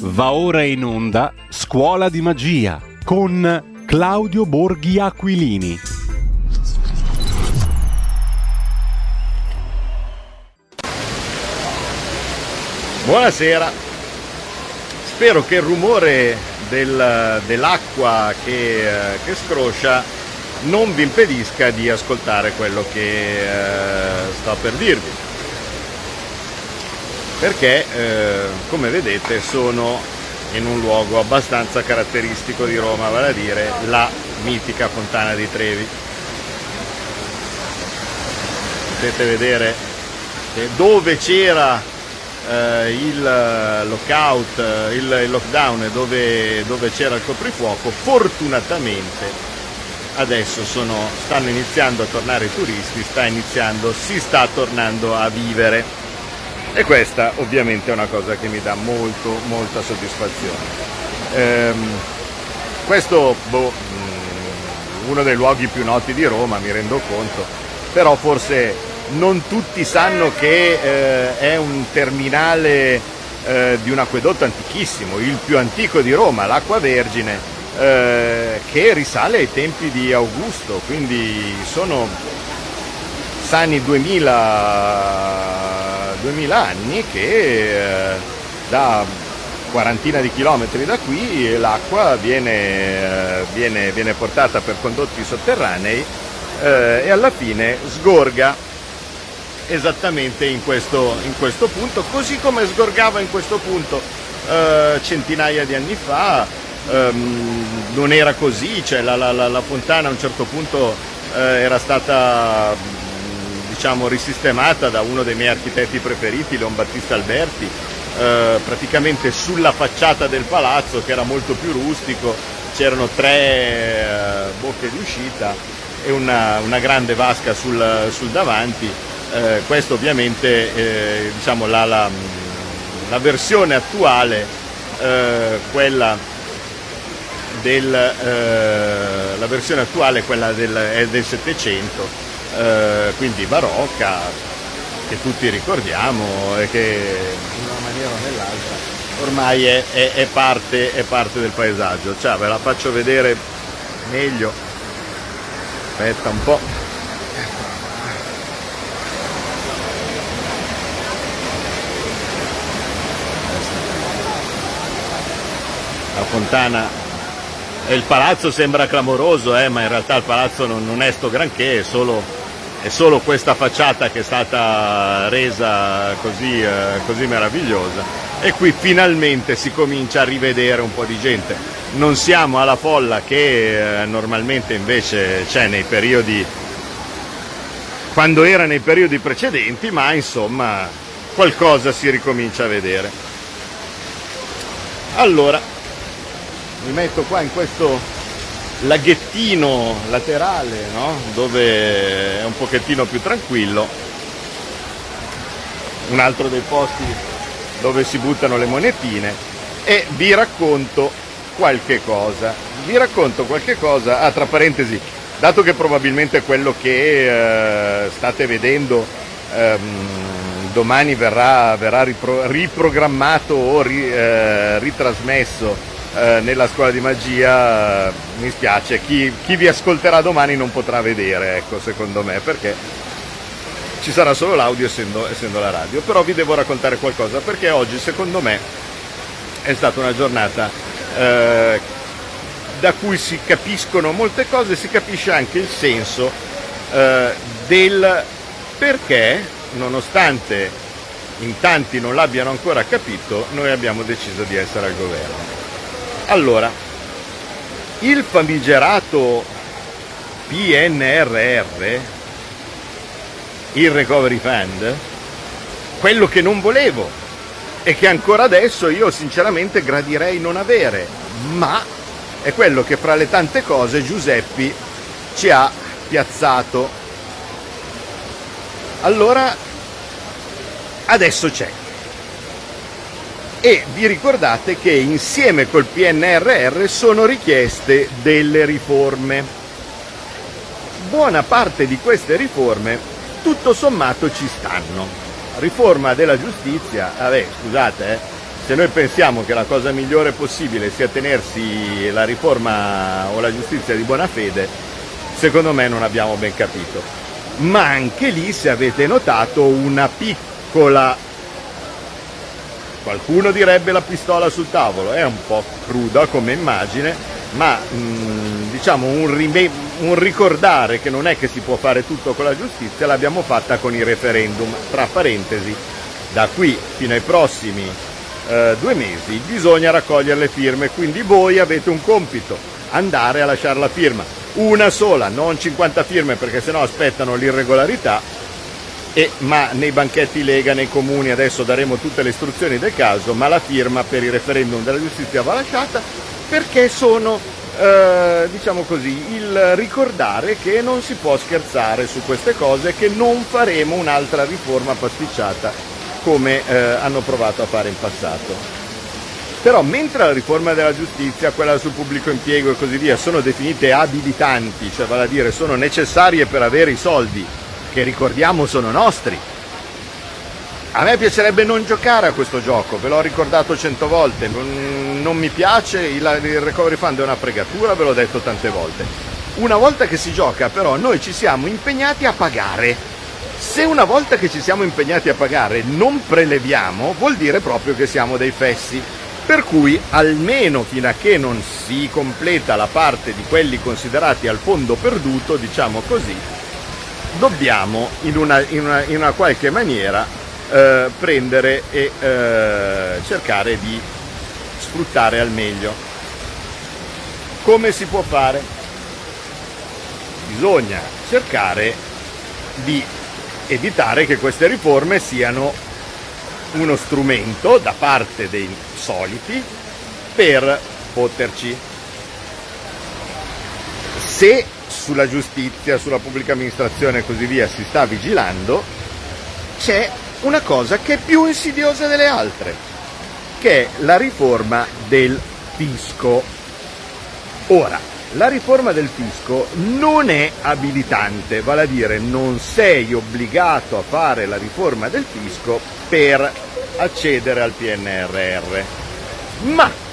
Va ora in onda Scuola di Magia con Claudio Borghi Aquilini. Buonasera, spero che il rumore del- dell'acqua che, eh, che scroscia non vi impedisca di ascoltare quello che eh, sto per dirvi. Perché, eh, come vedete, sono in un luogo abbastanza caratteristico di Roma, vale a dire la mitica Fontana di Trevi. Potete vedere dove c'era eh, il lockout, eh, il, il lockdown e dove, dove c'era il coprifuoco, fortunatamente adesso sono, stanno iniziando a tornare i turisti, sta iniziando, si sta tornando a vivere. E questa ovviamente è una cosa che mi dà molto, molta soddisfazione. Ehm, questo, boh, mh, uno dei luoghi più noti di Roma, mi rendo conto, però forse non tutti sanno che eh, è un terminale eh, di un acquedotto antichissimo, il più antico di Roma, l'Acqua Vergine, eh, che risale ai tempi di Augusto, quindi sono sani 2000, 2000 anni che eh, da quarantina di chilometri da qui l'acqua viene, eh, viene- viene portata per condotti sotterranei eh, e alla fine sgorga esattamente in questo, in questo punto, così come sgorgava in questo punto eh, centinaia di anni fa, ehm, non era così, cioè la, la- la- la fontana a un certo punto eh, era stata diciamo, risistemata da uno dei miei architetti preferiti, Leon Battista Alberti, eh, praticamente sulla facciata del palazzo che era molto più rustico, c'erano tre eh, bocche di uscita e una, una grande vasca sul, sul davanti. Eh, questo ovviamente eh, diciamo la, la- la versione attuale, eh, quella del, eh, la versione attuale quella del, è del 700, eh, quindi barocca, che tutti ricordiamo e che in una maniera o nell'altra ormai è, è- è parte, è parte del paesaggio. Cioè, ve la faccio vedere meglio. Aspetta un po'. La fontana e il palazzo sembra clamoroso, eh, ma in realtà il palazzo non, non è sto granché, è solo, è solo questa facciata che è stata resa così, eh, così meravigliosa. E qui finalmente si comincia a rivedere un po' di gente. Non siamo alla folla che eh, normalmente invece c'è nei periodi, quando era nei periodi precedenti, ma insomma qualcosa si ricomincia a vedere. Allora, mi metto qua in questo laghettino laterale, no? dove è un pochettino più tranquillo, un altro dei posti dove si buttano le monetine e vi racconto qualche cosa. Vi racconto qualche cosa, ah, tra parentesi, dato che probabilmente quello che eh, state vedendo ehm, domani verrà, verrà ripro- riprogrammato o ri- eh, ritrasmesso eh, nella scuola di magia, eh, mi spiace, chi, chi vi ascolterà domani non potrà vedere, ecco, secondo me, perché ci sarà solo l'audio essendo, essendo la radio, però vi devo raccontare qualcosa, perché oggi secondo me è stata una giornata eh, da cui si capiscono molte cose, si capisce anche il senso eh, del perché, nonostante in tanti non l'abbiano ancora capito, noi abbiamo deciso di essere al governo. Allora, il famigerato PNRR, il Recovery Fund, quello che non volevo e che ancora adesso io sinceramente gradirei non avere, ma è quello che fra le tante cose Giuseppi ci ha piazzato. Allora, adesso c'è. E vi ricordate che insieme col PNRR sono richieste delle riforme. Buona parte di queste riforme, tutto sommato, ci stanno. Riforma della giustizia, vabbè, scusate, eh, se noi pensiamo che la cosa migliore possibile sia tenersi la riforma o la giustizia di buona fede, secondo me non abbiamo ben capito. Ma anche lì, se avete notato, una piccola qualcuno direbbe la pistola sul tavolo, è un po' cruda come immagine, ma mh, mm, diciamo un, rime- un, ricordare che non è che si può fare tutto con la giustizia l'abbiamo fatta con i referendum, tra parentesi, da qui fino ai prossimi eh, due mesi bisogna raccogliere le firme, quindi voi avete un compito, andare a lasciare la firma, una sola, non 50 firme perché sennò aspettano l'irregolarità, e, ma nei banchetti Lega, nei comuni adesso daremo tutte le istruzioni del caso, ma la firma per il referendum della giustizia va lasciata perché sono, eh, diciamo così, il ricordare che non si può scherzare su queste cose, che non faremo un'altra riforma pasticciata come eh, hanno provato a fare in passato. Però mentre la riforma della giustizia, quella sul pubblico impiego e così via sono definite abilitanti, cioè vale a dire sono necessarie per avere i soldi, che ricordiamo sono nostri, a me piacerebbe non giocare a questo gioco, ve l'ho ricordato cento volte, non, mi piace, il, recovery fund è una fregatura, ve l'ho detto tante volte. Una volta che si gioca però noi ci siamo impegnati a pagare. Se una volta che ci siamo impegnati a pagare non preleviamo, vuol dire proprio che siamo dei fessi. Per cui almeno fino a che non si completa la parte di quelli considerati al fondo perduto, diciamo così, dobbiamo in una, in una, in una qualche maniera eh, prendere e eh, cercare di sfruttare al meglio. Come si può fare? Bisogna cercare di evitare che queste riforme siano uno strumento da parte dei soliti per poterci. Se sulla giustizia, sulla pubblica amministrazione e così via si sta vigilando, c'è una cosa che è più insidiosa delle altre, che è la riforma del fisco. Ora, la riforma del fisco non è abilitante, vale a dire non sei obbligato a fare la riforma del fisco per accedere al PNRR, ma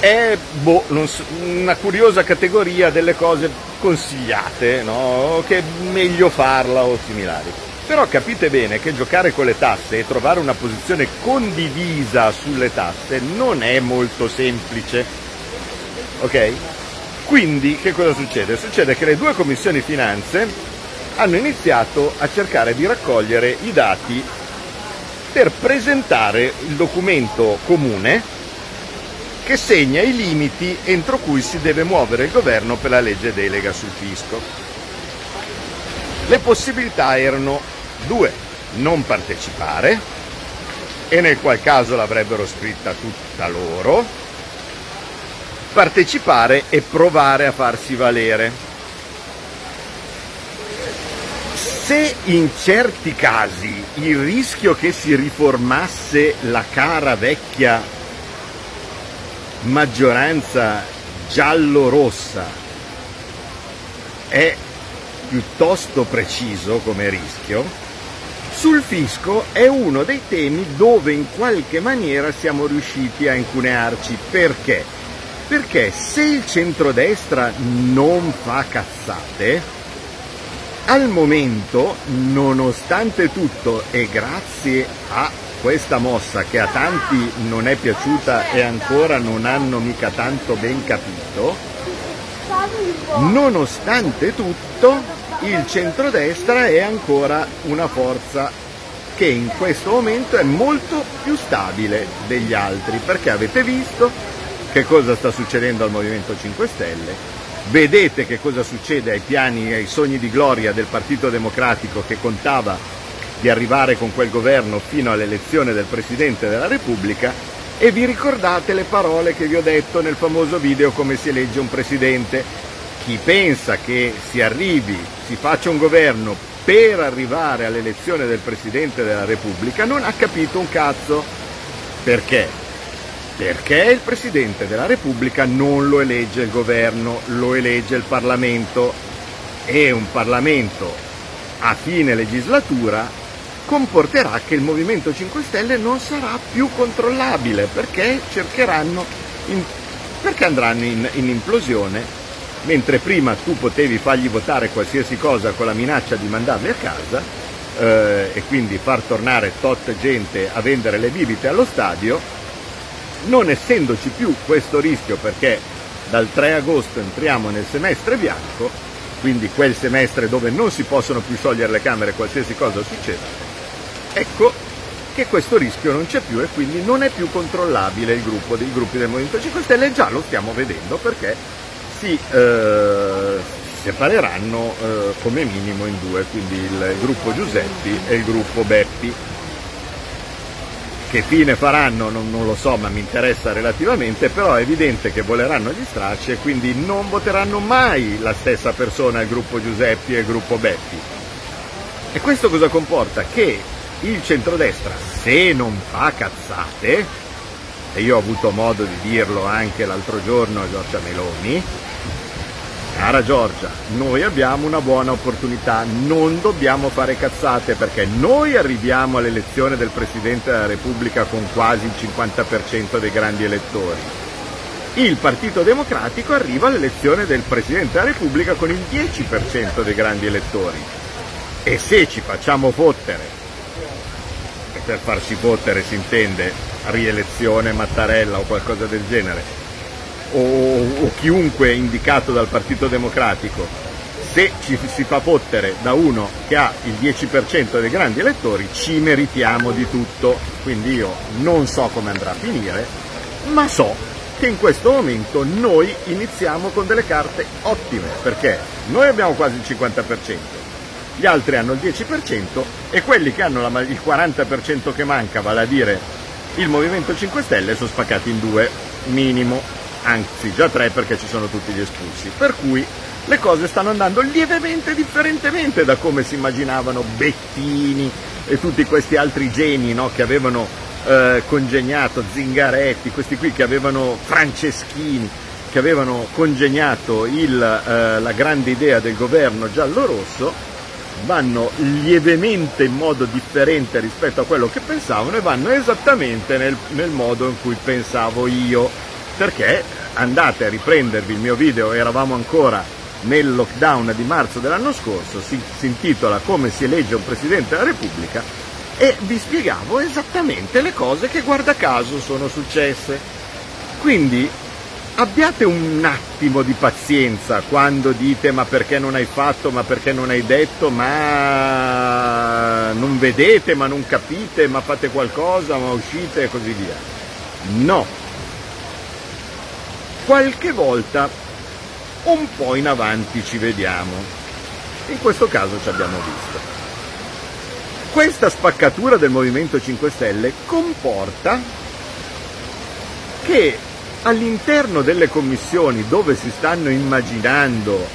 è boh, so, una curiosa categoria delle cose consigliate, no? che è meglio farla o similari. Però capite bene che giocare con le tasse e trovare una posizione condivisa sulle tasse non è molto semplice. Ok? Quindi che cosa succede? Succede che le due commissioni finanze hanno iniziato a cercare di raccogliere i dati per presentare il documento comune che segna i limiti entro cui si deve muovere il governo per la legge delega sul fisco. Le possibilità erano Due, non partecipare, e nel qual caso l'avrebbero scritta tutta loro. Partecipare e provare a farsi valere. Se in certi casi il rischio che si riformasse la cara vecchia maggioranza giallo-rossa è piuttosto preciso come rischio, sul fisco è uno dei temi dove in qualche maniera siamo riusciti a incunearci. Perché? Perché se il centrodestra non fa cazzate, al momento, nonostante tutto e grazie a questa mossa che a tanti non è piaciuta e ancora non hanno mica tanto ben capito, nonostante tutto il centrodestra è ancora una forza che in questo momento è molto più stabile degli altri, perché avete visto che cosa sta succedendo al Movimento 5 Stelle, vedete che cosa succede ai piani e ai sogni di gloria del Partito Democratico che contava di arrivare con quel governo fino all'elezione del Presidente della Repubblica e vi ricordate le parole che vi ho detto nel famoso video come si elegge un Presidente chi pensa che si arrivi, si faccia un governo per arrivare all'elezione del Presidente della Repubblica non ha capito un cazzo. Perché? Perché il Presidente della Repubblica non lo elegge il governo, lo elegge il Parlamento e un Parlamento a fine legislatura comporterà che il Movimento 5 Stelle non sarà più controllabile perché cercheranno, in, perché andranno in, in implosione, mentre prima tu potevi fargli votare qualsiasi cosa con la minaccia di mandarli a casa eh, e quindi far tornare tot gente a vendere le bibite allo stadio, non essendoci più questo rischio perché dal 3 agosto entriamo nel semestre bianco, quindi quel semestre dove non si possono più sciogliere le Camere qualsiasi cosa succeda, ecco che questo rischio non c'è più e quindi non è più controllabile il gruppo dei gruppi del Movimento 5 Stelle, già lo stiamo vedendo perché si eh, separeranno eh, come minimo in due, quindi il gruppo Giuseppi e il gruppo Beppi. Che fine faranno non, non, lo so, ma mi interessa relativamente, però è evidente che voleranno gli stracci e quindi non voteranno mai la stessa persona il gruppo Giuseppi e il gruppo Beppi. E questo cosa comporta? Che il centrodestra, se non fa cazzate, e io ho avuto modo di dirlo anche l'altro giorno a Giorgia Meloni, cara Giorgia, noi abbiamo una buona opportunità, non dobbiamo fare cazzate perché noi arriviamo all'elezione del Presidente della Repubblica con quasi il 50% dei grandi elettori. Il Partito Democratico arriva all'elezione del Presidente della Repubblica con il 10% dei grandi elettori. E se ci facciamo fottere per farsi fottere si intende rielezione Mattarella o qualcosa del genere, o, o chiunque indicato dal Partito Democratico, se ci si fa fottere da uno che ha il 10% dei grandi elettori, ci meritiamo di tutto. Quindi io non so come andrà a finire, ma so che in questo momento noi iniziamo con delle carte ottime, perché noi abbiamo quasi il 50%, gli altri hanno il 10% e quelli che hanno la, il 40% che manca, vale a dire il Movimento 5 Stelle, sono spaccati in due, minimo, anzi già tre perché ci sono tutti gli espulsi. Per cui le cose stanno andando lievemente differentemente da come si immaginavano Bettini e tutti questi altri geni no, che avevano eh, congegnato, Zingaretti, questi qui che avevano Franceschini, che avevano congegnato il, eh, la grande idea del governo giallo-rosso vanno lievemente in modo differente rispetto a quello che pensavano e vanno esattamente nel, nel modo in cui pensavo io. Perché andate a riprendervi il mio video, eravamo ancora nel lockdown di marzo dell'anno scorso, si, si intitola Come si elegge un Presidente della Repubblica e vi spiegavo esattamente le cose che guarda caso sono successe. Quindi abbiate un attimo di pazienza quando dite ma perché non hai fatto, ma perché non hai detto, ma non vedete, ma non capite, ma fate qualcosa, ma uscite e così via. No. Qualche volta un po' in avanti ci vediamo. In questo caso ci abbiamo visto. Questa spaccatura del Movimento 5 Stelle comporta che all'interno delle commissioni dove si stanno immaginando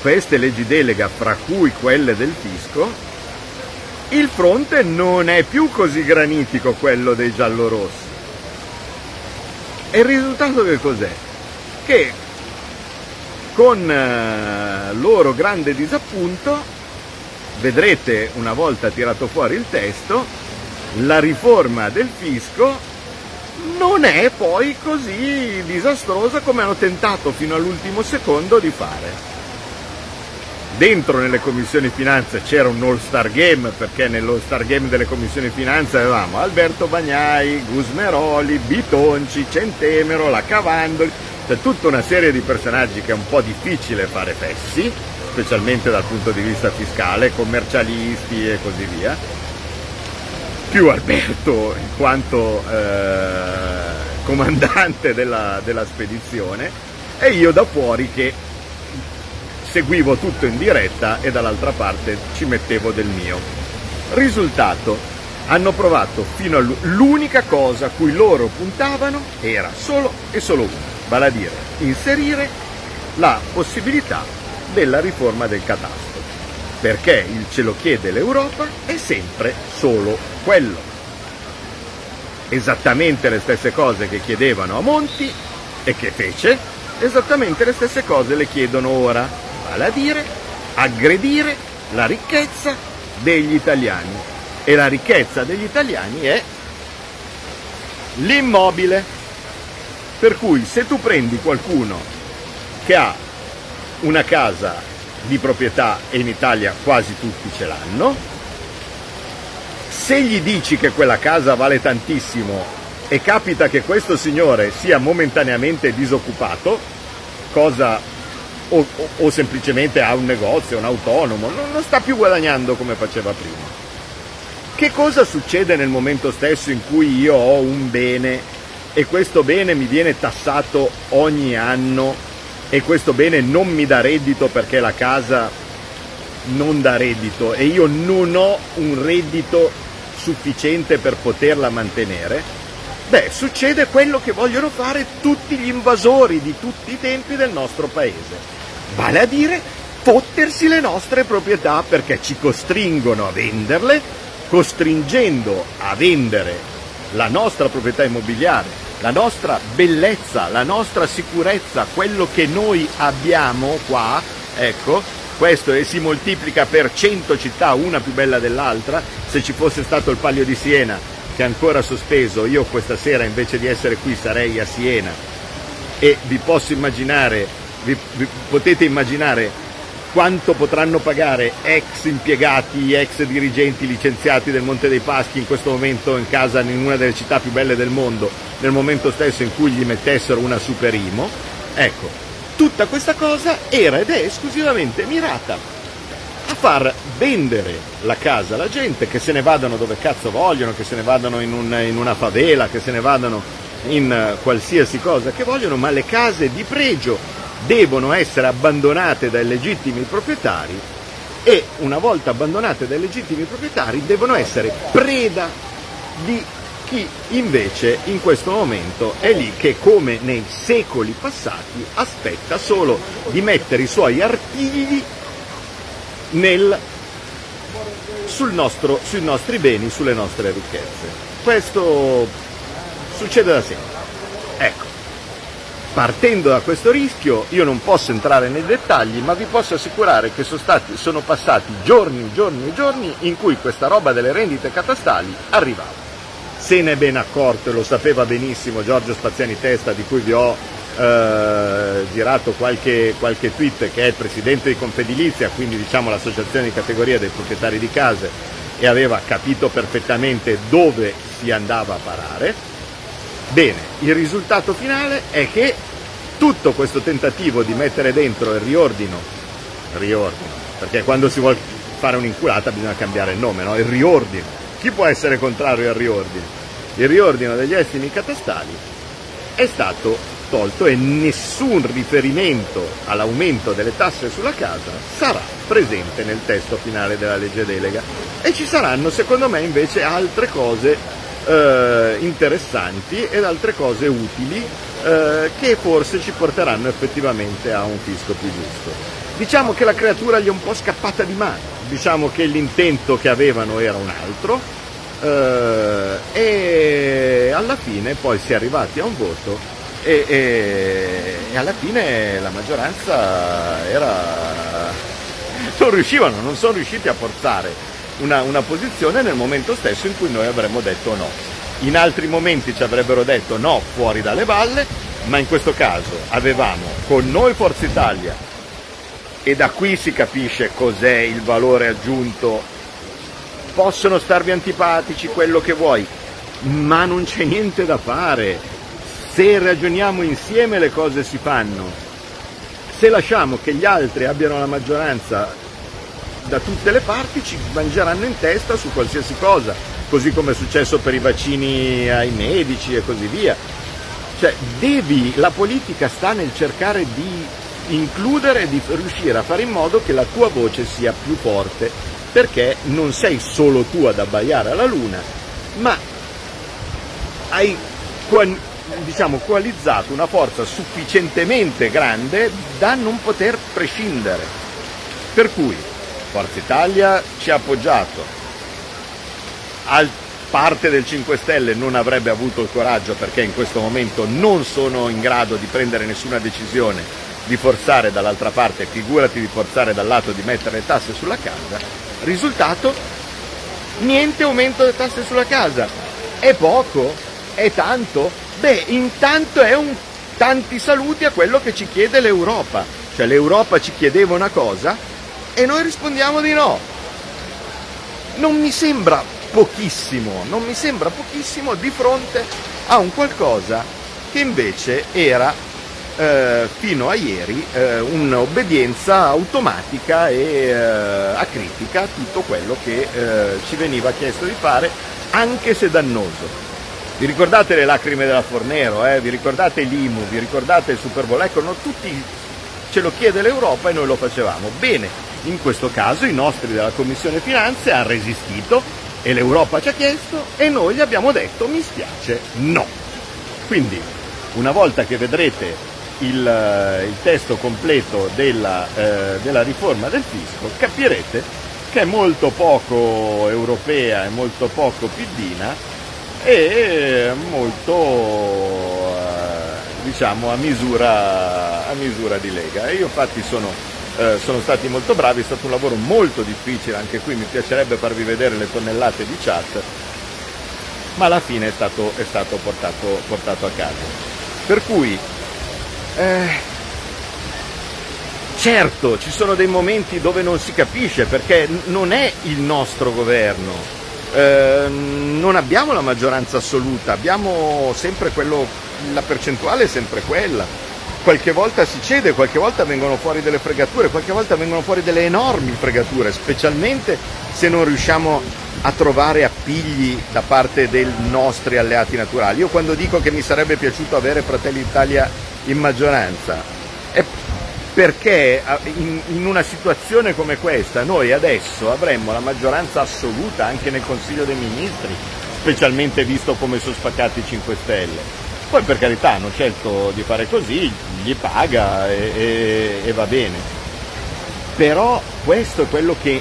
queste leggi delega, fra cui quelle del fisco, il fronte non è più così granitico quello dei giallorossi. E il risultato che cos'è? Che con eh, loro grande disappunto, vedrete una volta tirato fuori il testo, la riforma del fisco non è poi così disastrosa come hanno tentato fino all'ultimo secondo di fare. Dentro nelle commissioni finanze c'era un all-star game perché nell'all star game delle commissioni finanze avevamo Alberto Bagnai, Gusmeroli, Bitonci, Centemero, la Cavandoli, c'è tutta una serie di personaggi che è un po' difficile fare fessi, specialmente dal punto di vista fiscale, commercialisti e così via più Alberto in quanto eh, comandante della, della spedizione e io da fuori che seguivo tutto in diretta e dall'altra parte ci mettevo del mio. Risultato, hanno provato fino all'unica cosa a cui loro puntavano era solo e solo una, vale a dire inserire la possibilità della riforma del catasto perché il ce lo chiede l'Europa è sempre solo quello. Esattamente le stesse cose che chiedevano a Monti e che fece, esattamente le stesse cose le chiedono ora, vale a dire aggredire la ricchezza degli italiani e la ricchezza degli italiani è l'immobile. Per cui se tu prendi qualcuno che ha una casa di proprietà e in Italia quasi tutti ce l'hanno, se gli dici che quella casa vale tantissimo e capita che questo signore sia momentaneamente disoccupato, cosa o, o, o semplicemente ha un negozio, un autonomo, non, non sta più guadagnando come faceva prima. Che cosa succede nel momento stesso in cui io ho un bene e questo bene mi viene tassato ogni anno e questo bene non mi dà reddito perché la casa non dà reddito e io non ho un reddito sufficiente per poterla mantenere, beh, succede quello che vogliono fare tutti gli invasori di tutti i tempi del nostro paese. Vale a dire fottersi le nostre proprietà perché ci costringono a venderle, costringendo a vendere la nostra proprietà immobiliare la nostra bellezza, la nostra sicurezza, quello che noi abbiamo qua, ecco, questo e si moltiplica per 100 città, una più bella dell'altra, se ci fosse stato il Palio di Siena che è ancora sospeso, io questa sera invece di essere qui sarei a Siena. E vi posso immaginare, vi, vi potete immaginare quanto potranno pagare ex impiegati, ex dirigenti licenziati del Monte dei Paschi in questo momento in casa in una delle città più belle del mondo, nel momento stesso in cui gli mettessero una super IMO. Ecco, tutta questa cosa era ed è esclusivamente mirata a far vendere la casa alla gente, che se ne vadano dove cazzo vogliono, che se ne vadano in, un, in una favela, che se ne vadano in qualsiasi cosa che vogliono, ma le case di pregio devono essere abbandonate dai legittimi proprietari e una volta abbandonate dai legittimi proprietari devono essere preda di chi invece in questo momento è lì che come nei secoli passati aspetta solo di mettere i suoi artigli nel, sul nostro, sui nostri beni, sulle nostre ricchezze. Questo succede da sempre. Ecco, partendo da questo rischio io non posso entrare nei dettagli, ma vi posso assicurare che sono, stati, sono passati giorni, giorni e giorni in cui questa roba delle rendite catastali arrivava. Se ne è ben accorto e lo sapeva benissimo Giorgio Spaziani Testa, di cui vi ho eh, girato qualche, qualche tweet, che è il presidente di Confedilizia, quindi diciamo l'associazione di categoria dei proprietari di case, e aveva capito perfettamente dove si andava a parare. Bene, il risultato finale è che tutto questo tentativo di mettere dentro il riordino, riordino, perché quando si vuole fare un'inculata bisogna cambiare il nome, no? il riordino. Chi può essere contrario al riordino? Il riordino degli estimi catastali è stato tolto e nessun riferimento all'aumento delle tasse sulla casa sarà presente nel testo finale della legge delega e ci saranno secondo me invece altre cose eh, interessanti ed altre cose utili eh, che forse ci porteranno effettivamente a un fisco più giusto. Diciamo che la creatura gli è un po' scappata di mano, diciamo che l'intento che avevano era un altro eh, e alla fine poi si è arrivati a un voto e, e, e alla fine la maggioranza era... non riuscivano, non sono riusciti a portare una, una posizione nel momento stesso in cui noi avremmo detto no in altri momenti ci avrebbero detto no fuori dalle balle, ma in questo caso avevamo con noi Forza Italia e da qui si capisce cos'è il valore aggiunto. Possono starvi antipatici quello che vuoi, ma non c'è niente da fare. Se ragioniamo insieme le cose si fanno. Se lasciamo che gli altri abbiano la maggioranza da tutte le parti ci mangeranno in testa su qualsiasi cosa così come è successo per i vaccini ai medici e così via. Cioè, devi, la politica sta nel cercare di includere, di riuscire a fare in modo che la tua voce sia più forte, perché non sei solo tu ad abbaiare alla luna, ma hai diciamo, coalizzato una forza sufficientemente grande da non poter prescindere. Per cui Forza Italia ci ha appoggiato, al parte del 5 Stelle non avrebbe avuto il coraggio perché in questo momento non sono in grado di prendere nessuna decisione di forzare dall'altra parte, figurati di forzare dal lato di mettere le tasse sulla casa, risultato niente aumento delle tasse sulla casa. È poco? È tanto? Beh, intanto è un tanti saluti a quello che ci chiede l'Europa. Cioè l'Europa ci chiedeva una cosa e noi rispondiamo di no. Non mi sembra pochissimo, non mi sembra pochissimo di fronte a un qualcosa che invece era eh, fino a ieri eh, un'obbedienza automatica e eh, acritica a tutto quello che eh, ci veniva chiesto di fare, anche se dannoso. Vi ricordate le lacrime della Fornero, eh? vi ricordate l'IMU, vi ricordate il Super Bowl? Ecco, no, tutti ce lo chiede l'Europa e noi lo facevamo. Bene, in questo caso i nostri della Commissione Finanze hanno resistito e l'Europa ci ha chiesto e noi gli abbiamo detto mi spiace, no. Quindi, una volta che vedrete il, eh, il testo completo della, eh, della riforma del fisco, capirete che è molto poco europea e molto poco piddina e molto eh, diciamo a misura, a misura di Lega. Io infatti sono, eh, sono stati molto bravi, è stato un lavoro molto difficile, anche qui mi piacerebbe farvi vedere le tonnellate di chat, ma alla fine è stato, è stato portato, portato, a casa. Per cui, eh, certo, ci sono dei momenti dove non si capisce perché non è il nostro governo, Ehm, non abbiamo la maggioranza assoluta, abbiamo sempre quello, la percentuale è sempre quella. Qualche volta si cede, qualche volta vengono fuori delle fregature, qualche volta vengono fuori delle enormi fregature, specialmente se non riusciamo a trovare appigli da parte dei nostri alleati naturali. Io quando dico che mi sarebbe piaciuto avere Fratelli d'Italia in maggioranza, è perché in, una situazione come questa noi adesso avremmo la maggioranza assoluta anche nel Consiglio dei Ministri, specialmente visto come sono spaccati i 5 Stelle. Poi per carità hanno scelto di fare così, gli paga e, e, e va bene. Però questo è quello che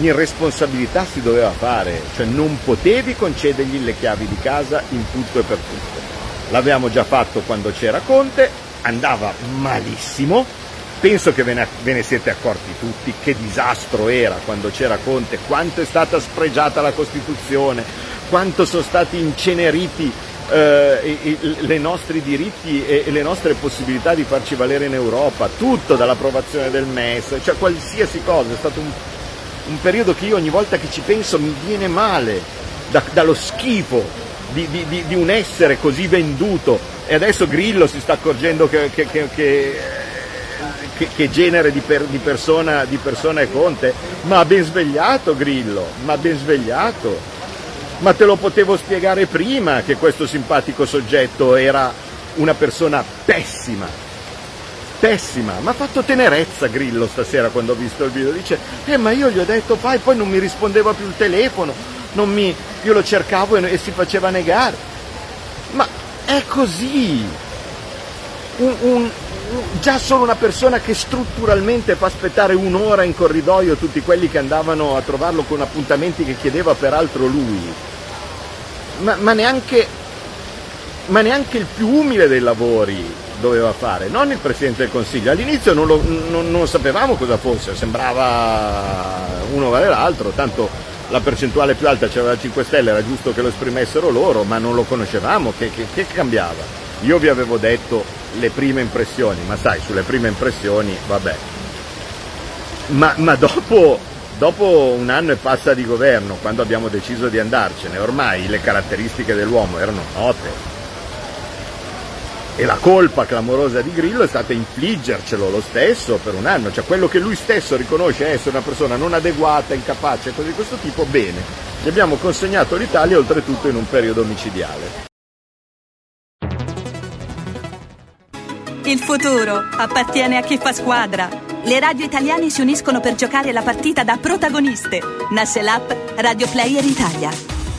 in responsabilità si doveva fare, cioè non potevi concedergli le chiavi di casa in tutto e per tutto. L'avevamo già fatto quando c'era Conte, andava malissimo, penso che ve ne, ve ne, siete accorti tutti che disastro era quando c'era Conte, quanto è stata spregiata la Costituzione, quanto sono stati inceneriti eh, i, i nostri diritti e, e, le nostre possibilità di farci valere in Europa, tutto dall'approvazione del MES, cioè qualsiasi cosa, è stato un, un periodo che io ogni volta che ci penso mi viene male da, dallo schifo di, di, di, un essere così venduto e adesso Grillo si sta accorgendo che, che, che, che genere di, per, persona, di persona è Conte, ma ben svegliato Grillo, ma ben svegliato. Ma te lo potevo spiegare prima che questo simpatico soggetto era una persona pessima, pessima, mi ha fatto tenerezza Grillo stasera quando ho visto il video, dice, eh ma io gli ho detto fai, poi non mi rispondeva più il telefono, mi, io lo cercavo e, e si faceva negare. Ma è così. Un, un, già solo una persona che strutturalmente fa aspettare un'ora in corridoio tutti quelli che andavano a trovarlo con appuntamenti che chiedeva peraltro lui. Ma, ma, neanche, ma neanche il più umile dei lavori doveva fare, non il Presidente del Consiglio. All'inizio non, lo, non, non sapevamo cosa fosse, sembrava uno vale l'altro, tanto la percentuale più alta c'era la 5 Stelle, era giusto che lo esprimessero loro, ma non lo conoscevamo, che, che, che cambiava? Io vi avevo detto le prime impressioni, ma sai, sulle prime impressioni, vabbè. Ma, ma dopo, dopo un anno e passa di governo, quando abbiamo deciso di andarcene, ormai le caratteristiche dell'uomo erano note, e la colpa clamorosa di Grillo è stata infliggercelo lo stesso per un anno, cioè quello che lui stesso riconosce essere una persona non adeguata, incapace, cose di questo tipo, bene, gli abbiamo consegnato l'Italia oltretutto in un periodo micidiale. Il futuro appartiene a chi fa squadra. Le radio italiane si uniscono per giocare la partita da protagoniste. Nasce l'app Radio Player Italia.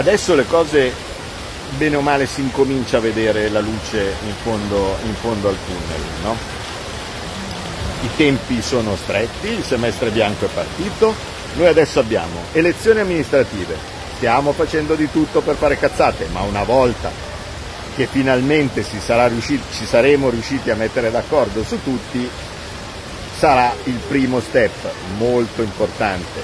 adesso le cose bene o male si incomincia a vedere la luce in fondo, in fondo al tunnel. No? I tempi sono stretti, il semestre bianco è partito, noi adesso abbiamo elezioni amministrative, stiamo facendo di tutto per fare cazzate, ma una volta che finalmente riusciti, ci saremo riusciti a mettere d'accordo su tutti, sarà il primo step molto importante,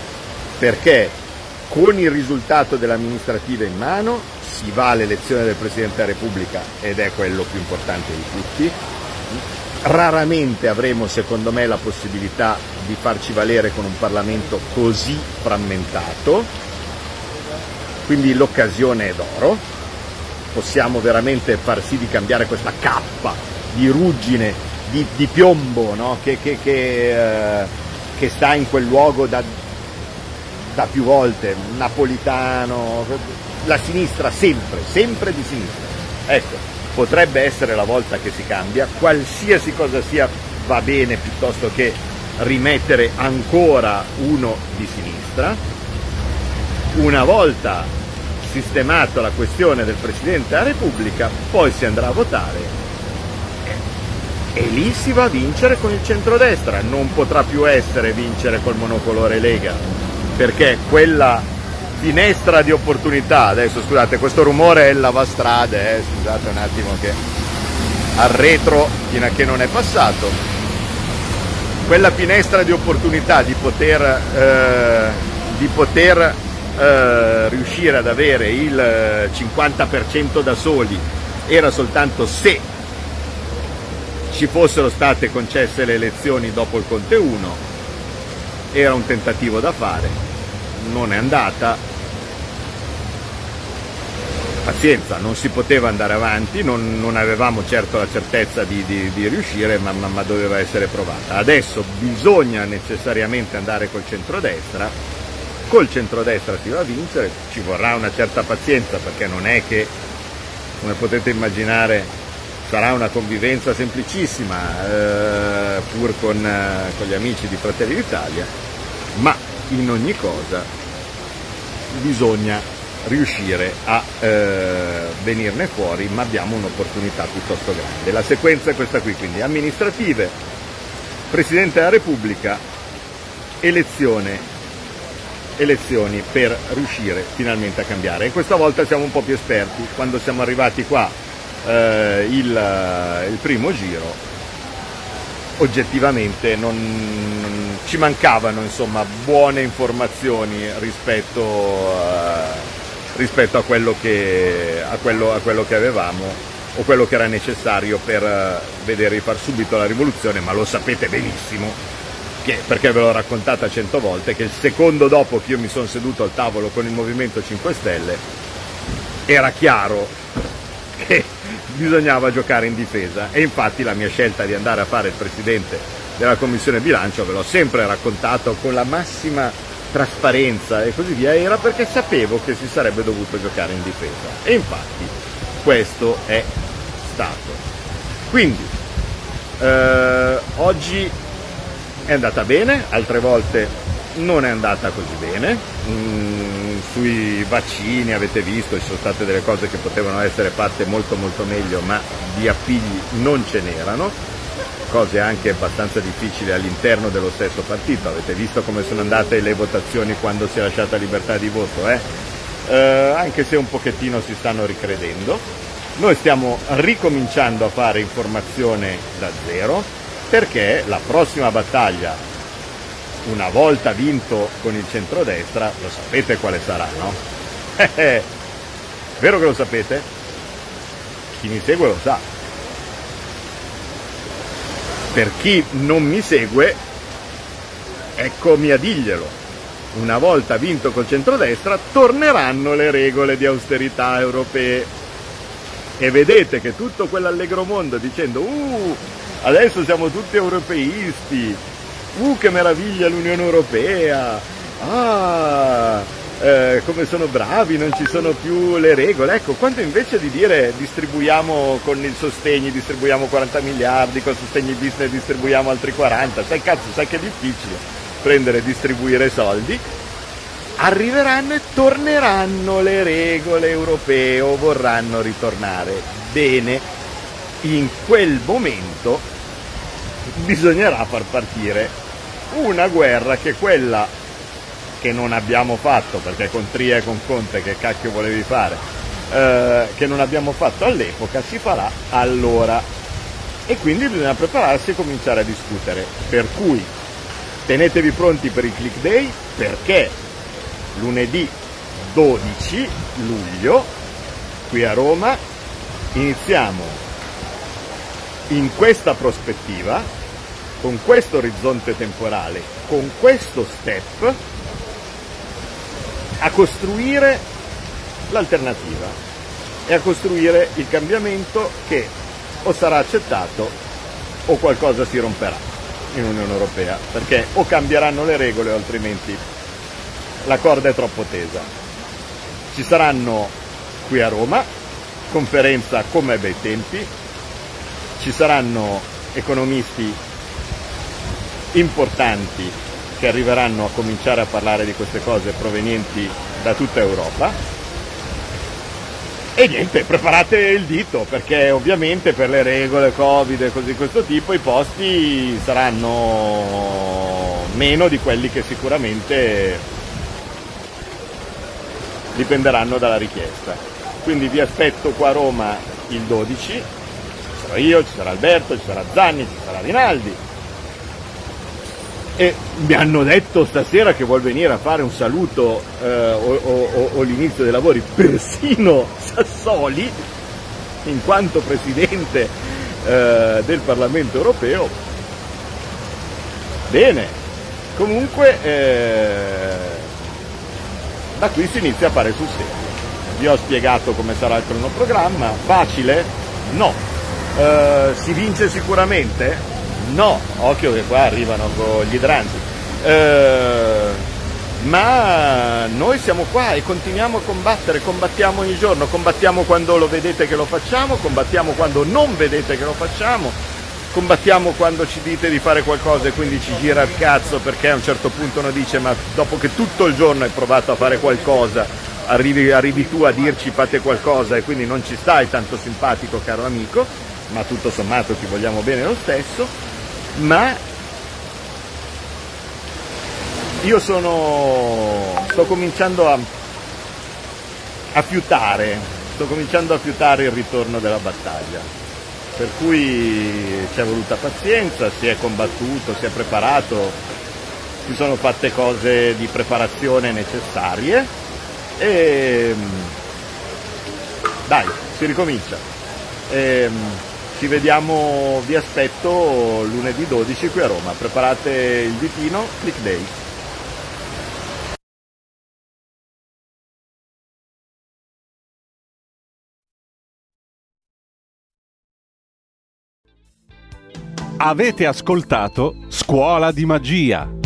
perché con il risultato dell'amministrativa in mano si va all'elezione del Presidente della Repubblica ed è quello più importante di tutti. Raramente avremo, secondo me, la possibilità di farci valere con un Parlamento così frammentato, quindi l'occasione è d'oro, possiamo veramente far sì di cambiare questa cappa di ruggine, di, di piombo no? che, che, che, eh, che sta in quel luogo da, da più volte, napolitano, la sinistra sempre, sempre di sinistra. Ecco, potrebbe essere la volta che si cambia, qualsiasi cosa sia va bene piuttosto che rimettere ancora uno di sinistra. Una volta sistemata la questione del Presidente della Repubblica, poi si andrà a votare e lì si va a vincere con il centrodestra, non potrà più essere vincere col monocolore Lega, perché quella finestra di opportunità. Adesso scusate, questo rumore è il lavastrade, eh, scusate un attimo che al retro fino a che non è passato. Quella finestra di opportunità di poter, eh, di poter eh, riuscire ad avere il 50% da soli era soltanto se ci fossero state concesse le elezioni dopo il Conte 1, era un tentativo da fare, non è andata, pazienza, non si poteva andare avanti, non, non avevamo certo la certezza di, di, di riuscire, ma, ma, ma, doveva essere provata. Adesso bisogna necessariamente andare col centrodestra, col centrodestra si va a vincere, ci vorrà una certa pazienza perché non è che, come potete immaginare, sarà una convivenza semplicissima, eh, pur con, eh, con gli amici di Fratelli d'Italia, ma in ogni cosa bisogna riuscire a eh, venirne fuori, ma abbiamo un'opportunità piuttosto grande. La sequenza è questa qui, quindi amministrative, Presidente della Repubblica, elezione, elezioni per riuscire finalmente a cambiare. E questa volta siamo un po' più esperti, quando siamo arrivati qua eh, il, il primo giro oggettivamente non, ci mancavano insomma, buone informazioni rispetto a rispetto a quello, che, a, quello, a quello che avevamo o quello che era necessario per eh, vedere far subito la rivoluzione, ma lo sapete benissimo, che, perché ve l'ho raccontata cento volte, che il secondo dopo che io mi sono seduto al tavolo con il Movimento 5 Stelle era chiaro che bisognava giocare in difesa e infatti la mia scelta di andare a fare il Presidente della Commissione Bilancio ve l'ho sempre raccontato con la massima trasparenza e così via era perché sapevo che si sarebbe dovuto giocare in difesa e infatti questo è stato. Quindi eh, oggi è andata bene, altre volte non è andata così bene. Mm, sui vaccini avete visto, ci sono state delle cose che potevano essere fatte molto molto meglio, ma di appigli non ce n'erano cose anche abbastanza difficili all'interno dello stesso partito. Avete visto come sono andate le votazioni quando si è lasciata libertà di voto, eh? eh, anche se un pochettino si stanno ricredendo. Noi stiamo ricominciando a fare informazione da zero perché la prossima battaglia, una volta vinto con il centrodestra, lo sapete quale sarà, no? Vero che lo sapete? Chi mi segue lo sa. Per chi non mi segue, eccomi a dirglielo una volta vinto col centrodestra, torneranno le regole di austerità europee. E vedete che tutto quell'allegro mondo dicendo uh, adesso siamo tutti europeisti, uh che meraviglia l'Unione Europea, ah, eh, come sono bravi, non ci sono più le regole. Ecco, quando invece di dire distribuiamo con il sostegno, distribuiamo 40 miliardi, con sostegno business distribuiamo altri 40, sai cazzo, sai che è difficile prendere e distribuire soldi, arriveranno e torneranno le regole europee o vorranno ritornare. Bene, in quel momento bisognerà far partire una guerra che quella che non abbiamo fatto, perché con Tria e con Conte che cacchio volevi fare, eh, che non abbiamo fatto all'epoca, si farà allora. E quindi bisogna prepararsi e cominciare a discutere. Per cui tenetevi pronti per il click day perché lunedì 12 luglio qui a Roma iniziamo in questa prospettiva, con questo orizzonte temporale, con questo step, a costruire l'alternativa e a costruire il cambiamento che o sarà accettato o qualcosa si romperà in Unione Europea, perché o cambieranno le regole o altrimenti la corda è troppo tesa. Ci saranno qui a Roma, conferenza come ai bei tempi, ci saranno economisti importanti che arriveranno a cominciare a parlare di queste cose provenienti da tutta Europa. E niente, preparate il dito perché ovviamente per le regole Covid e così di questo tipo i posti saranno meno di quelli che sicuramente dipenderanno dalla richiesta. Quindi vi aspetto qua a Roma il 12, ci sarò io, ci sarà Alberto, ci sarà Zanni, ci sarà Rinaldi, e mi hanno detto stasera che vuol venire a fare un saluto eh, o, o, o, l'inizio dei lavori persino Sassoli in quanto presidente eh, del Parlamento europeo bene comunque eh, da qui si inizia a fare sul serio vi ho spiegato come sarà il cronoprogramma facile? no eh, si vince sicuramente? No, occhio che qua arrivano con gli idranti. Eh, ma noi siamo qua e continuiamo a combattere, combattiamo ogni giorno, combattiamo quando lo vedete che lo facciamo, combattiamo quando non vedete che lo facciamo, combattiamo quando ci dite di fare qualcosa e quindi ci gira il cazzo perché a un certo punto uno dice ma dopo che tutto il giorno hai provato a fare qualcosa arrivi, arrivi tu a dirci fate qualcosa e quindi non ci stai tanto simpatico caro amico, ma tutto sommato ti vogliamo bene lo stesso ma io sono sto cominciando a, a fiutare sto cominciando a fiutare il ritorno della battaglia. Per cui ci è voluta pazienza si è combattuto si è preparato si sono fatte cose di preparazione necessarie e dai si ricomincia. E, ci vediamo, vi aspetto lunedì 12 qui a Roma. Preparate il ditino, click day. Avete ascoltato Scuola di Magia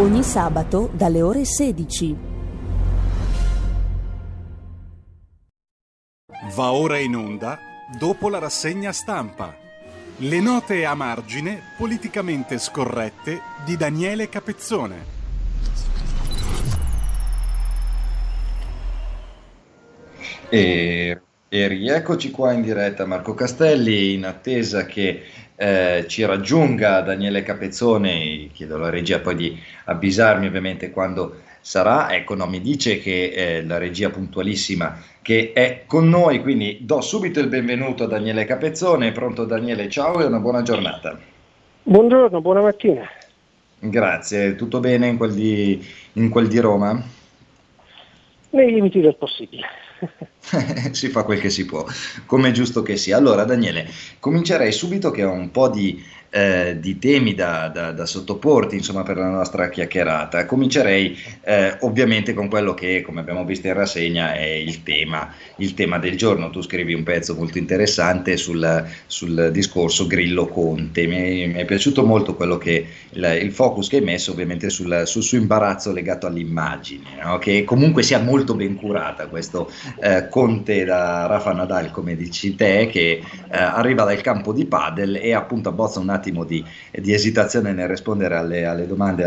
Ogni sabato dalle ore 16. Va ora in onda dopo la rassegna stampa. Le note a margine politicamente scorrette di Daniele Capezzone. E, e rieccoci qua in diretta Marco Castelli in attesa che eh, ci raggiunga Daniele Capezzone, chiedo alla regia poi di avvisarmi ovviamente quando sarà, ecco no, mi dice che eh, la regia puntualissima che è con noi, quindi do subito il benvenuto a Daniele Capezzone, pronto Daniele, ciao e una buona giornata. Buongiorno, buona mattina. Grazie, tutto bene in quel di, in quel di Roma? Nei limiti del possibile. si fa quel che si può, come è giusto che sia. Allora, Daniele, comincerei subito che ho un po' di eh, di temi da, da, da, sottoporti insomma, per la nostra chiacchierata. Comincerei eh, ovviamente con quello che, come abbiamo visto in rassegna, è il tema, il tema del giorno. Tu scrivi un pezzo molto interessante sul, sul discorso Grillo-Conte. Mi, mi, è piaciuto molto quello che il, il, focus che hai messo ovviamente sul, sul suo imbarazzo legato all'immagine, no? che comunque sia molto ben curata questo eh, Conte da Rafa Nadal, come dici te, che eh, arriva dal campo di padel e appunto abbozza un attimo di, di esitazione nel rispondere alle, alle domande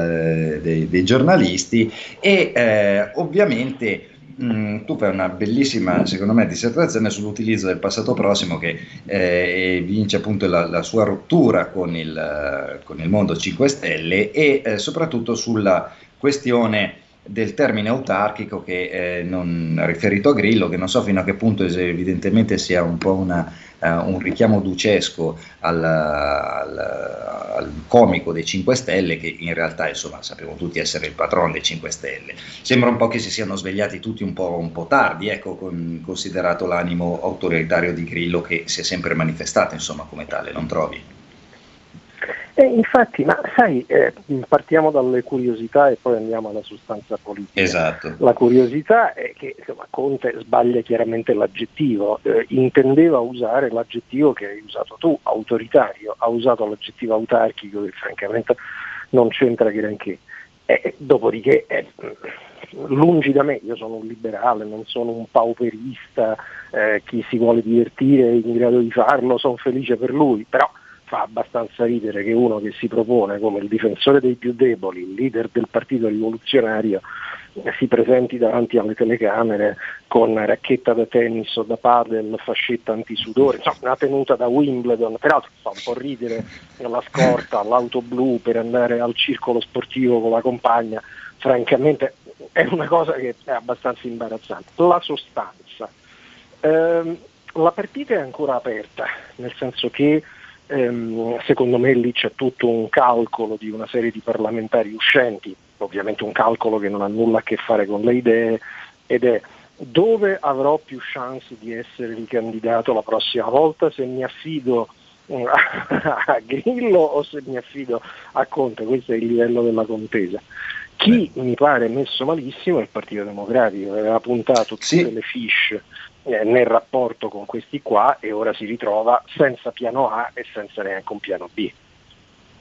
eh, dei, dei, giornalisti. E eh, ovviamente Mm, tu fai una bellissima, secondo me, dissertazione sull'utilizzo del passato prossimo che eh, vince appunto la, la, sua rottura con il, con il, mondo 5 Stelle e eh, soprattutto sulla questione del termine autarchico che eh, non riferito a Grillo, che non so fino a che punto evidentemente sia un po' una uh, un richiamo ducesco al, al, al, comico dei 5 Stelle che in realtà insomma sappiamo tutti essere il patron dei 5 Stelle. Sembra un po' che si siano svegliati tutti un po', un po tardi, ecco, con, considerato l'animo autoritario di Grillo che si è sempre manifestato insomma come tale, non trovi? Eh, infatti, ma sai, eh, partiamo dalle curiosità e poi andiamo alla sostanza politica. Esatto. La curiosità è che insomma, Conte sbaglia chiaramente l'aggettivo, eh, intendeva usare l'aggettivo che hai usato tu, autoritario, ha usato l'aggettivo autarchico che francamente non c'entra granché. Dopodiché, eh, lungi da me, io sono un liberale, non sono un pauperista, eh, chi si vuole divertire è in grado di farlo, sono felice per lui, però fa abbastanza ridere che uno che si propone come il difensore dei più deboli, il leader del partito rivoluzionario, si presenti davanti alle telecamere con racchetta da tennis o da padel, fascetta antisudore, insomma una tenuta da Wimbledon, peraltro fa un po' ridere la scorta, l'auto blu per andare al circolo sportivo con la compagna, francamente è una cosa che è abbastanza imbarazzante. La sostanza. Ehm, la partita è ancora aperta, nel senso che ehm, secondo me lì c'è tutto un calcolo di una serie di parlamentari uscenti, ovviamente un calcolo che non ha nulla a che fare con le idee ed è dove avrò più chance di essere ricandidato la prossima volta se mi affido eh, a Grillo o se mi affido a Conte, questo è il livello della contesa. Chi mi pare messo malissimo è il Partito Democratico, aveva puntato tutte Sì. le fish eh, nel rapporto con questi qua e ora si ritrova senza piano A e senza neanche un piano B.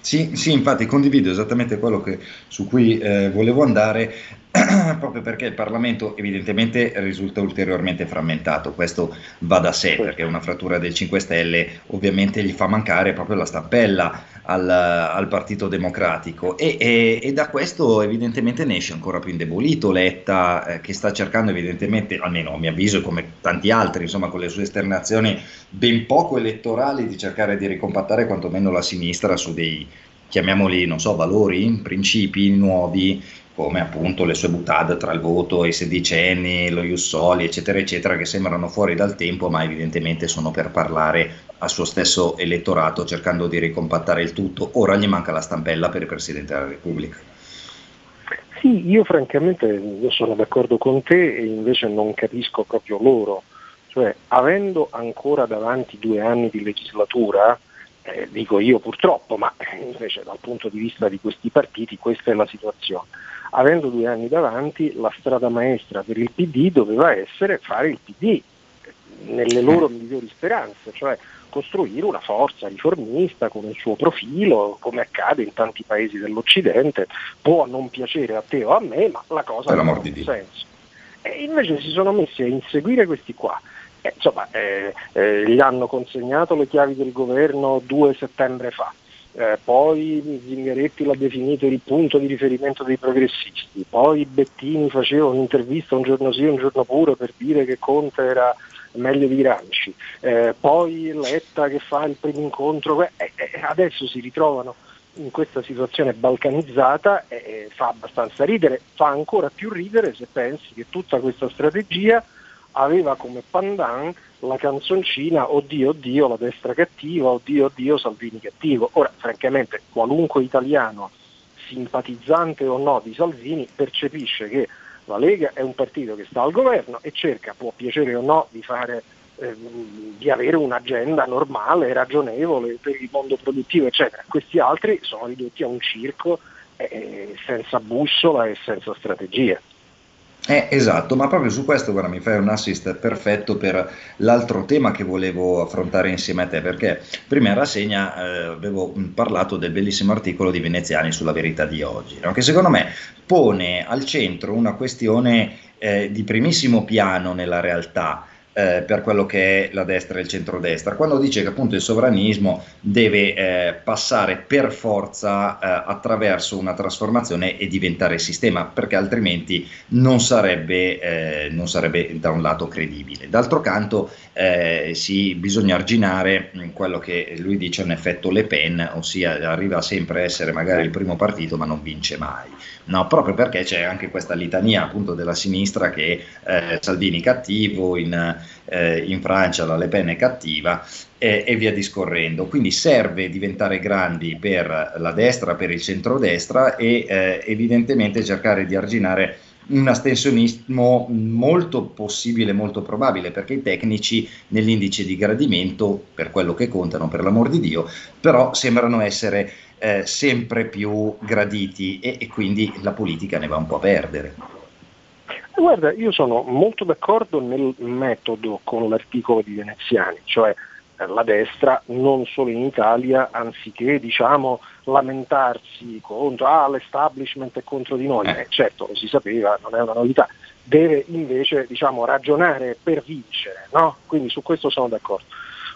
Sì, sì, infatti condivido esattamente quello che- su cui eh, volevo andare, proprio perché il Parlamento evidentemente risulta ulteriormente frammentato, questo va da sé, perché una frattura del 5 Stelle ovviamente gli fa mancare proprio la stampella al, al Partito Democratico e, e- e da questo evidentemente ne esce ancora più indebolito Letta, eh, che sta cercando evidentemente, almeno a mio avviso, come tanti altri, insomma con le sue esternazioni ben poco elettorali, di cercare di ricompattare quantomeno la sinistra su dei, chiamiamoli, non so, valori, principi nuovi, come appunto le sue butade tra il voto i sedicenni, lo Jussoli, eccetera, eccetera, che sembrano fuori dal tempo, ma evidentemente sono per parlare al suo stesso elettorato, cercando di ricompattare il tutto. Ora gli manca la stampella per il Presidente della Repubblica. Sì, io francamente io sono d'accordo con te e invece non capisco proprio loro. Cioè, avendo ancora davanti due anni di legislatura, eh, dico io purtroppo, ma invece dal punto di vista di questi partiti questa è la situazione. Avendo due anni davanti, la strada maestra per il PD doveva essere fare il PD nelle loro migliori speranze, cioè costruire una forza riformista con il suo profilo, come accade in tanti paesi dell'Occidente, può non piacere a te o a me, ma la cosa ha un di senso. E invece si sono messi a inseguire questi qua. Eh, insomma, eh, eh, gli hanno consegnato le chiavi del governo 2 settembre fa. Eh, poi Zingaretti l'ha definito il punto di riferimento dei progressisti, poi Bettini faceva un'intervista un giorno sì un giorno pure per dire che Conte era meglio di Granci, Eh, poi Letta che fa il primo incontro, eh, eh, adesso si ritrovano in questa situazione balcanizzata e fa abbastanza ridere, fa ancora più ridere se pensi che tutta questa strategia aveva come pandan la canzoncina Oddio Oddio la destra cattiva, Oddio Oddio Salvini cattivo. Ora, francamente, qualunque italiano simpatizzante o no di Salvini percepisce che la Lega è un partito che sta al governo e cerca, può piacere o no, di fare ehm, di avere un'agenda normale, ragionevole per il mondo produttivo, eccetera. Questi altri sono ridotti a un circo eh, senza bussola e senza strategia. Eh, esatto, ma proprio su questo, guarda, mi fai un assist perfetto per l'altro tema che volevo affrontare insieme a te, perché prima in rassegna eh, avevo parlato del bellissimo articolo di Veneziani sulla verità di oggi, no? che secondo me pone al centro una questione eh, di primissimo piano nella realtà. Eh, per quello che è la destra e il centrodestra, quando dice che appunto il sovranismo deve eh, passare per forza eh, attraverso una trasformazione e diventare sistema, perché altrimenti non sarebbe, eh, non sarebbe da un lato credibile. D'altro canto eh, si, bisogna arginare mh, quello che lui dice un effetto Le Pen, ossia arriva sempre a essere magari il primo partito ma non vince mai. No, proprio perché c'è anche questa litania appunto della sinistra che eh, Salvini cattivo, in, eh, in Francia la Le Pen è cattiva e, e via discorrendo. Quindi serve diventare grandi per la destra, per il centrodestra e eh, evidentemente cercare di arginare un astensionismo molto possibile, molto probabile, perché i tecnici nell'indice di gradimento, per quello che contano, per l'amor di Dio, però sembrano essere eh, sempre più graditi e, e quindi la politica ne va un po' a perdere. Guarda, io sono molto d'accordo nel metodo con l'articolo di Veneziani, cioè eh, la destra non solo in Italia, anziché diciamo, lamentarsi contro ah, l'establishment è contro di noi, eh, certo lo si sapeva, non è una novità, deve invece diciamo, ragionare per vincere, no? quindi su questo sono d'accordo.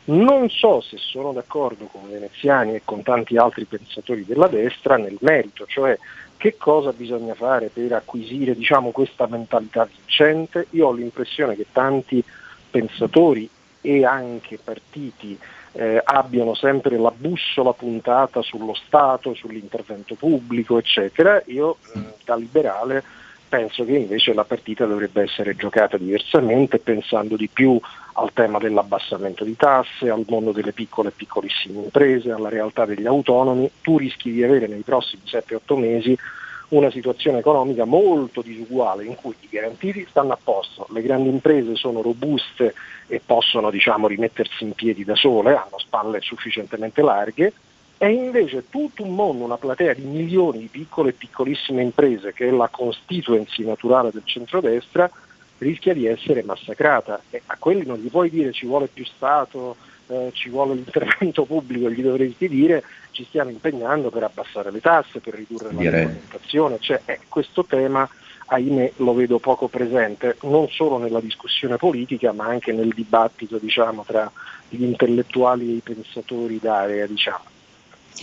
Non so se sono d'accordo con Veneziani e con tanti altri pensatori della destra nel merito, cioè che cosa bisogna fare per acquisire diciamo, questa mentalità vincente. Io ho l'impressione che tanti pensatori e anche partiti eh, abbiano sempre la bussola puntata sullo Stato, sull'intervento pubblico, eccetera. Io mh, da liberale penso che invece la partita dovrebbe essere giocata diversamente, pensando di più al tema dell'abbassamento di tasse, al mondo delle piccole e piccolissime imprese, alla realtà degli autonomi. Tu rischi di avere nei prossimi 7-8 mesi una situazione economica molto disuguale in cui i garantiti stanno a posto, le grandi imprese sono robuste e possono diciamo, rimettersi in piedi da sole, hanno spalle sufficientemente larghe, È invece tutto un mondo, una platea di milioni di piccole e piccolissime imprese che è la constituency naturale del centrodestra, rischia di essere massacrata e a quelli non gli puoi dire ci vuole più Stato, eh, ci vuole l'intervento pubblico, gli dovresti dire ci stiamo impegnando per abbassare le tasse, per ridurre la regolamentazione, cioè, eh, questo tema ahimè lo vedo poco presente, non solo nella discussione politica ma anche nel dibattito diciamo, tra gli intellettuali e i pensatori d'area. Diciamo.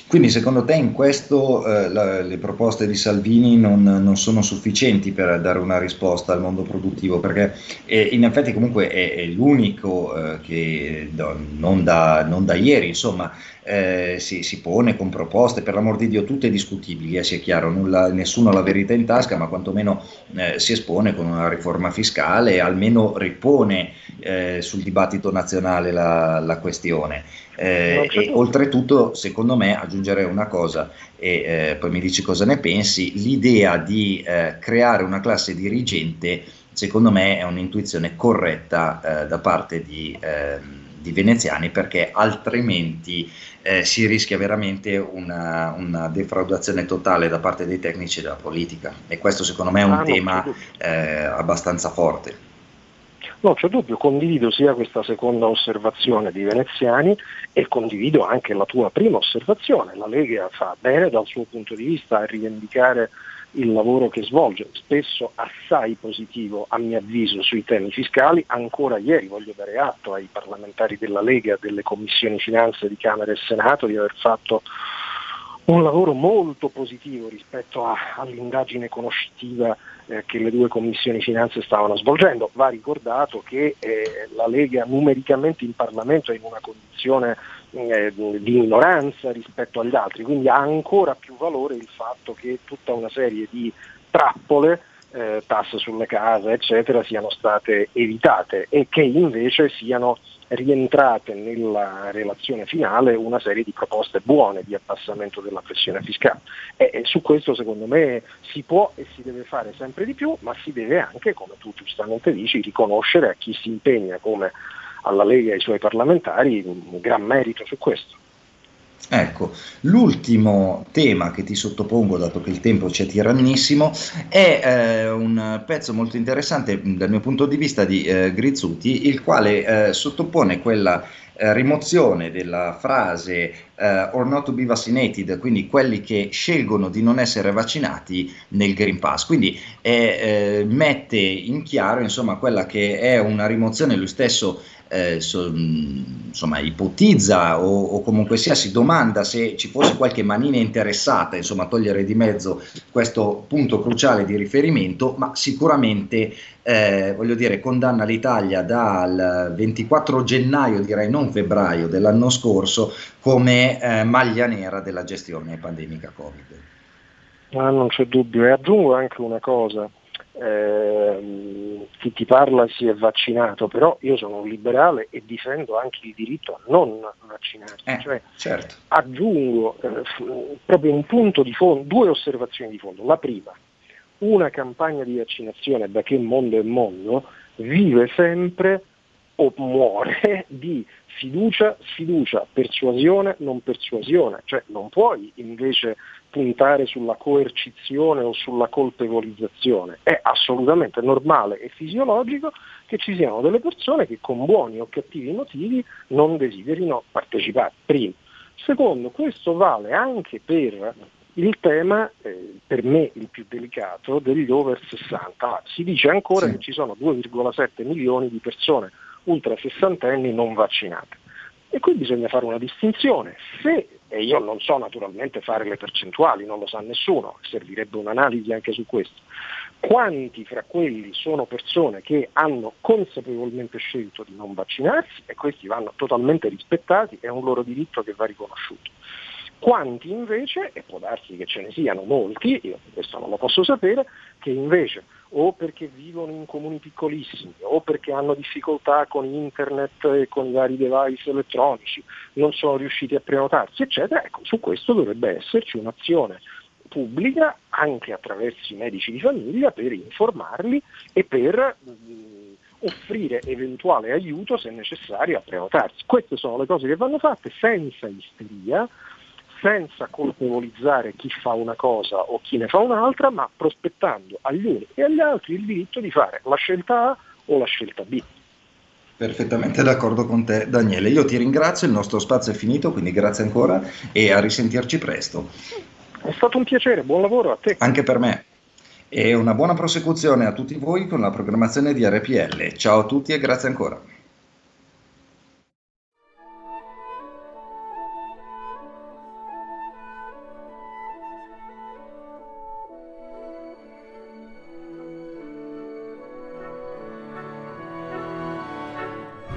Quindi secondo te in questo eh, la, le proposte di Salvini non, non, sono sufficienti per dare una risposta al mondo produttivo? Perché eh, in effetti comunque è, è l'unico eh, che no, non, da, non, da, ieri insomma, eh, si, si, pone con proposte, per l'amor di Dio tutte discutibili, eh, sia chiaro, nulla, nessuno ha la verità in tasca, ma quantomeno eh, si espone con una riforma fiscale almeno ripone sul dibattito nazionale la, la questione. Eh, e oltretutto, secondo me, aggiungerei una cosa, e eh, poi mi dici cosa ne pensi, l'idea di eh, creare una classe dirigente, secondo me, è un'intuizione corretta eh, da parte di, ehm, di, veneziani, perché altrimenti eh, si rischia veramente una, una, defraudazione totale da parte dei tecnici della politica. E questo, secondo me, è un ah, tema eh, abbastanza forte. Non c'è dubbio, condivido sia questa seconda osservazione di Veneziani e condivido anche la tua prima osservazione. La Lega fa bene dal suo punto di vista a rivendicare il lavoro che svolge, spesso assai positivo a mio avviso sui temi fiscali. Ancora ieri voglio dare atto ai parlamentari della Lega, delle commissioni finanze di Camera e Senato di aver fatto un lavoro molto positivo rispetto a, all'indagine conoscitiva eh, che le due commissioni finanze stavano svolgendo. Va ricordato che eh, la Lega numericamente in Parlamento è in una condizione eh, di minoranza rispetto agli altri, quindi ha ancora più valore il fatto che tutta una serie di trappole eh, tasse sulle case, eccetera, siano state evitate e che invece siano rientrate nella relazione finale una serie di proposte buone di abbassamento della pressione fiscale. E, e su questo secondo me si può e si deve fare sempre di più, ma si deve anche, come tu giustamente dici, riconoscere a chi si impegna come alla Lega e ai suoi parlamentari un gran merito su questo. Ecco, l'ultimo tema che ti sottopongo, dato che il tempo ci è tirannissimo, è eh, un pezzo molto interessante dal mio punto di vista di eh, Grizzuti, il quale eh, sottopone quella eh, rimozione della frase eh, or not to be vaccinated, quindi quelli che scelgono di non essere vaccinati nel Green Pass. Quindi eh, mette in chiaro insomma, quella che è una rimozione, lui stesso eh, so, insomma, ipotizza o, o, comunque sia si domanda se ci fosse qualche manina interessata insomma, a togliere di mezzo questo punto cruciale di riferimento, ma sicuramente eh, voglio dire, condanna l'Italia dal 24 gennaio, direi non febbraio dell'anno scorso, come eh, maglia nera della gestione pandemica Covid. Ah, non c'è dubbio, e aggiungo anche una cosa eh, chi ti parla si è vaccinato, però io sono un liberale e difendo anche il diritto a non vaccinarsi. Eh, cioè, certo. Aggiungo eh, proprio un punto di fondo, due osservazioni di fondo. La prima, una campagna di vaccinazione da che mondo è mondo vive sempre o muore di fiducia, sfiducia, persuasione, non persuasione, cioè non puoi invece puntare sulla coercizione o sulla colpevolizzazione. È assolutamente normale e fisiologico che ci siano delle persone che con buoni o cattivi motivi non desiderino partecipare. Primo. Secondo, questo vale anche per il tema, eh, per me il più delicato, degli over 60. Si dice ancora sì. che ci sono 2,7 milioni di persone ultra sessantenni non vaccinate. E qui bisogna fare una distinzione. Se, e io non so naturalmente fare le percentuali, non lo sa nessuno, servirebbe un'analisi anche su questo, quanti fra quelli sono persone che hanno consapevolmente scelto di non vaccinarsi e questi vanno totalmente rispettati, è un loro diritto che va riconosciuto. Quanti invece, e può darsi che ce ne siano molti, io questo non lo posso sapere, che invece o perché vivono in comuni piccolissimi o perché hanno difficoltà con internet e con i vari device elettronici, non sono riusciti a prenotarsi, eccetera, ecco, su questo dovrebbe esserci un'azione pubblica anche attraverso i medici di famiglia per informarli e per mh, offrire eventuale aiuto se necessario a prenotarsi. Queste sono le cose che vanno fatte senza isteria, senza colpevolizzare chi fa una cosa o chi ne fa un'altra, ma prospettando agli uni e agli altri il diritto di fare la scelta A o la scelta B. Perfettamente d'accordo con te Daniele, io ti ringrazio, il nostro spazio è finito, quindi grazie ancora e a risentirci presto. È stato un piacere, buon lavoro a te. Anche per me. E una buona prosecuzione a tutti voi con la programmazione di RPL. Ciao a tutti e grazie ancora.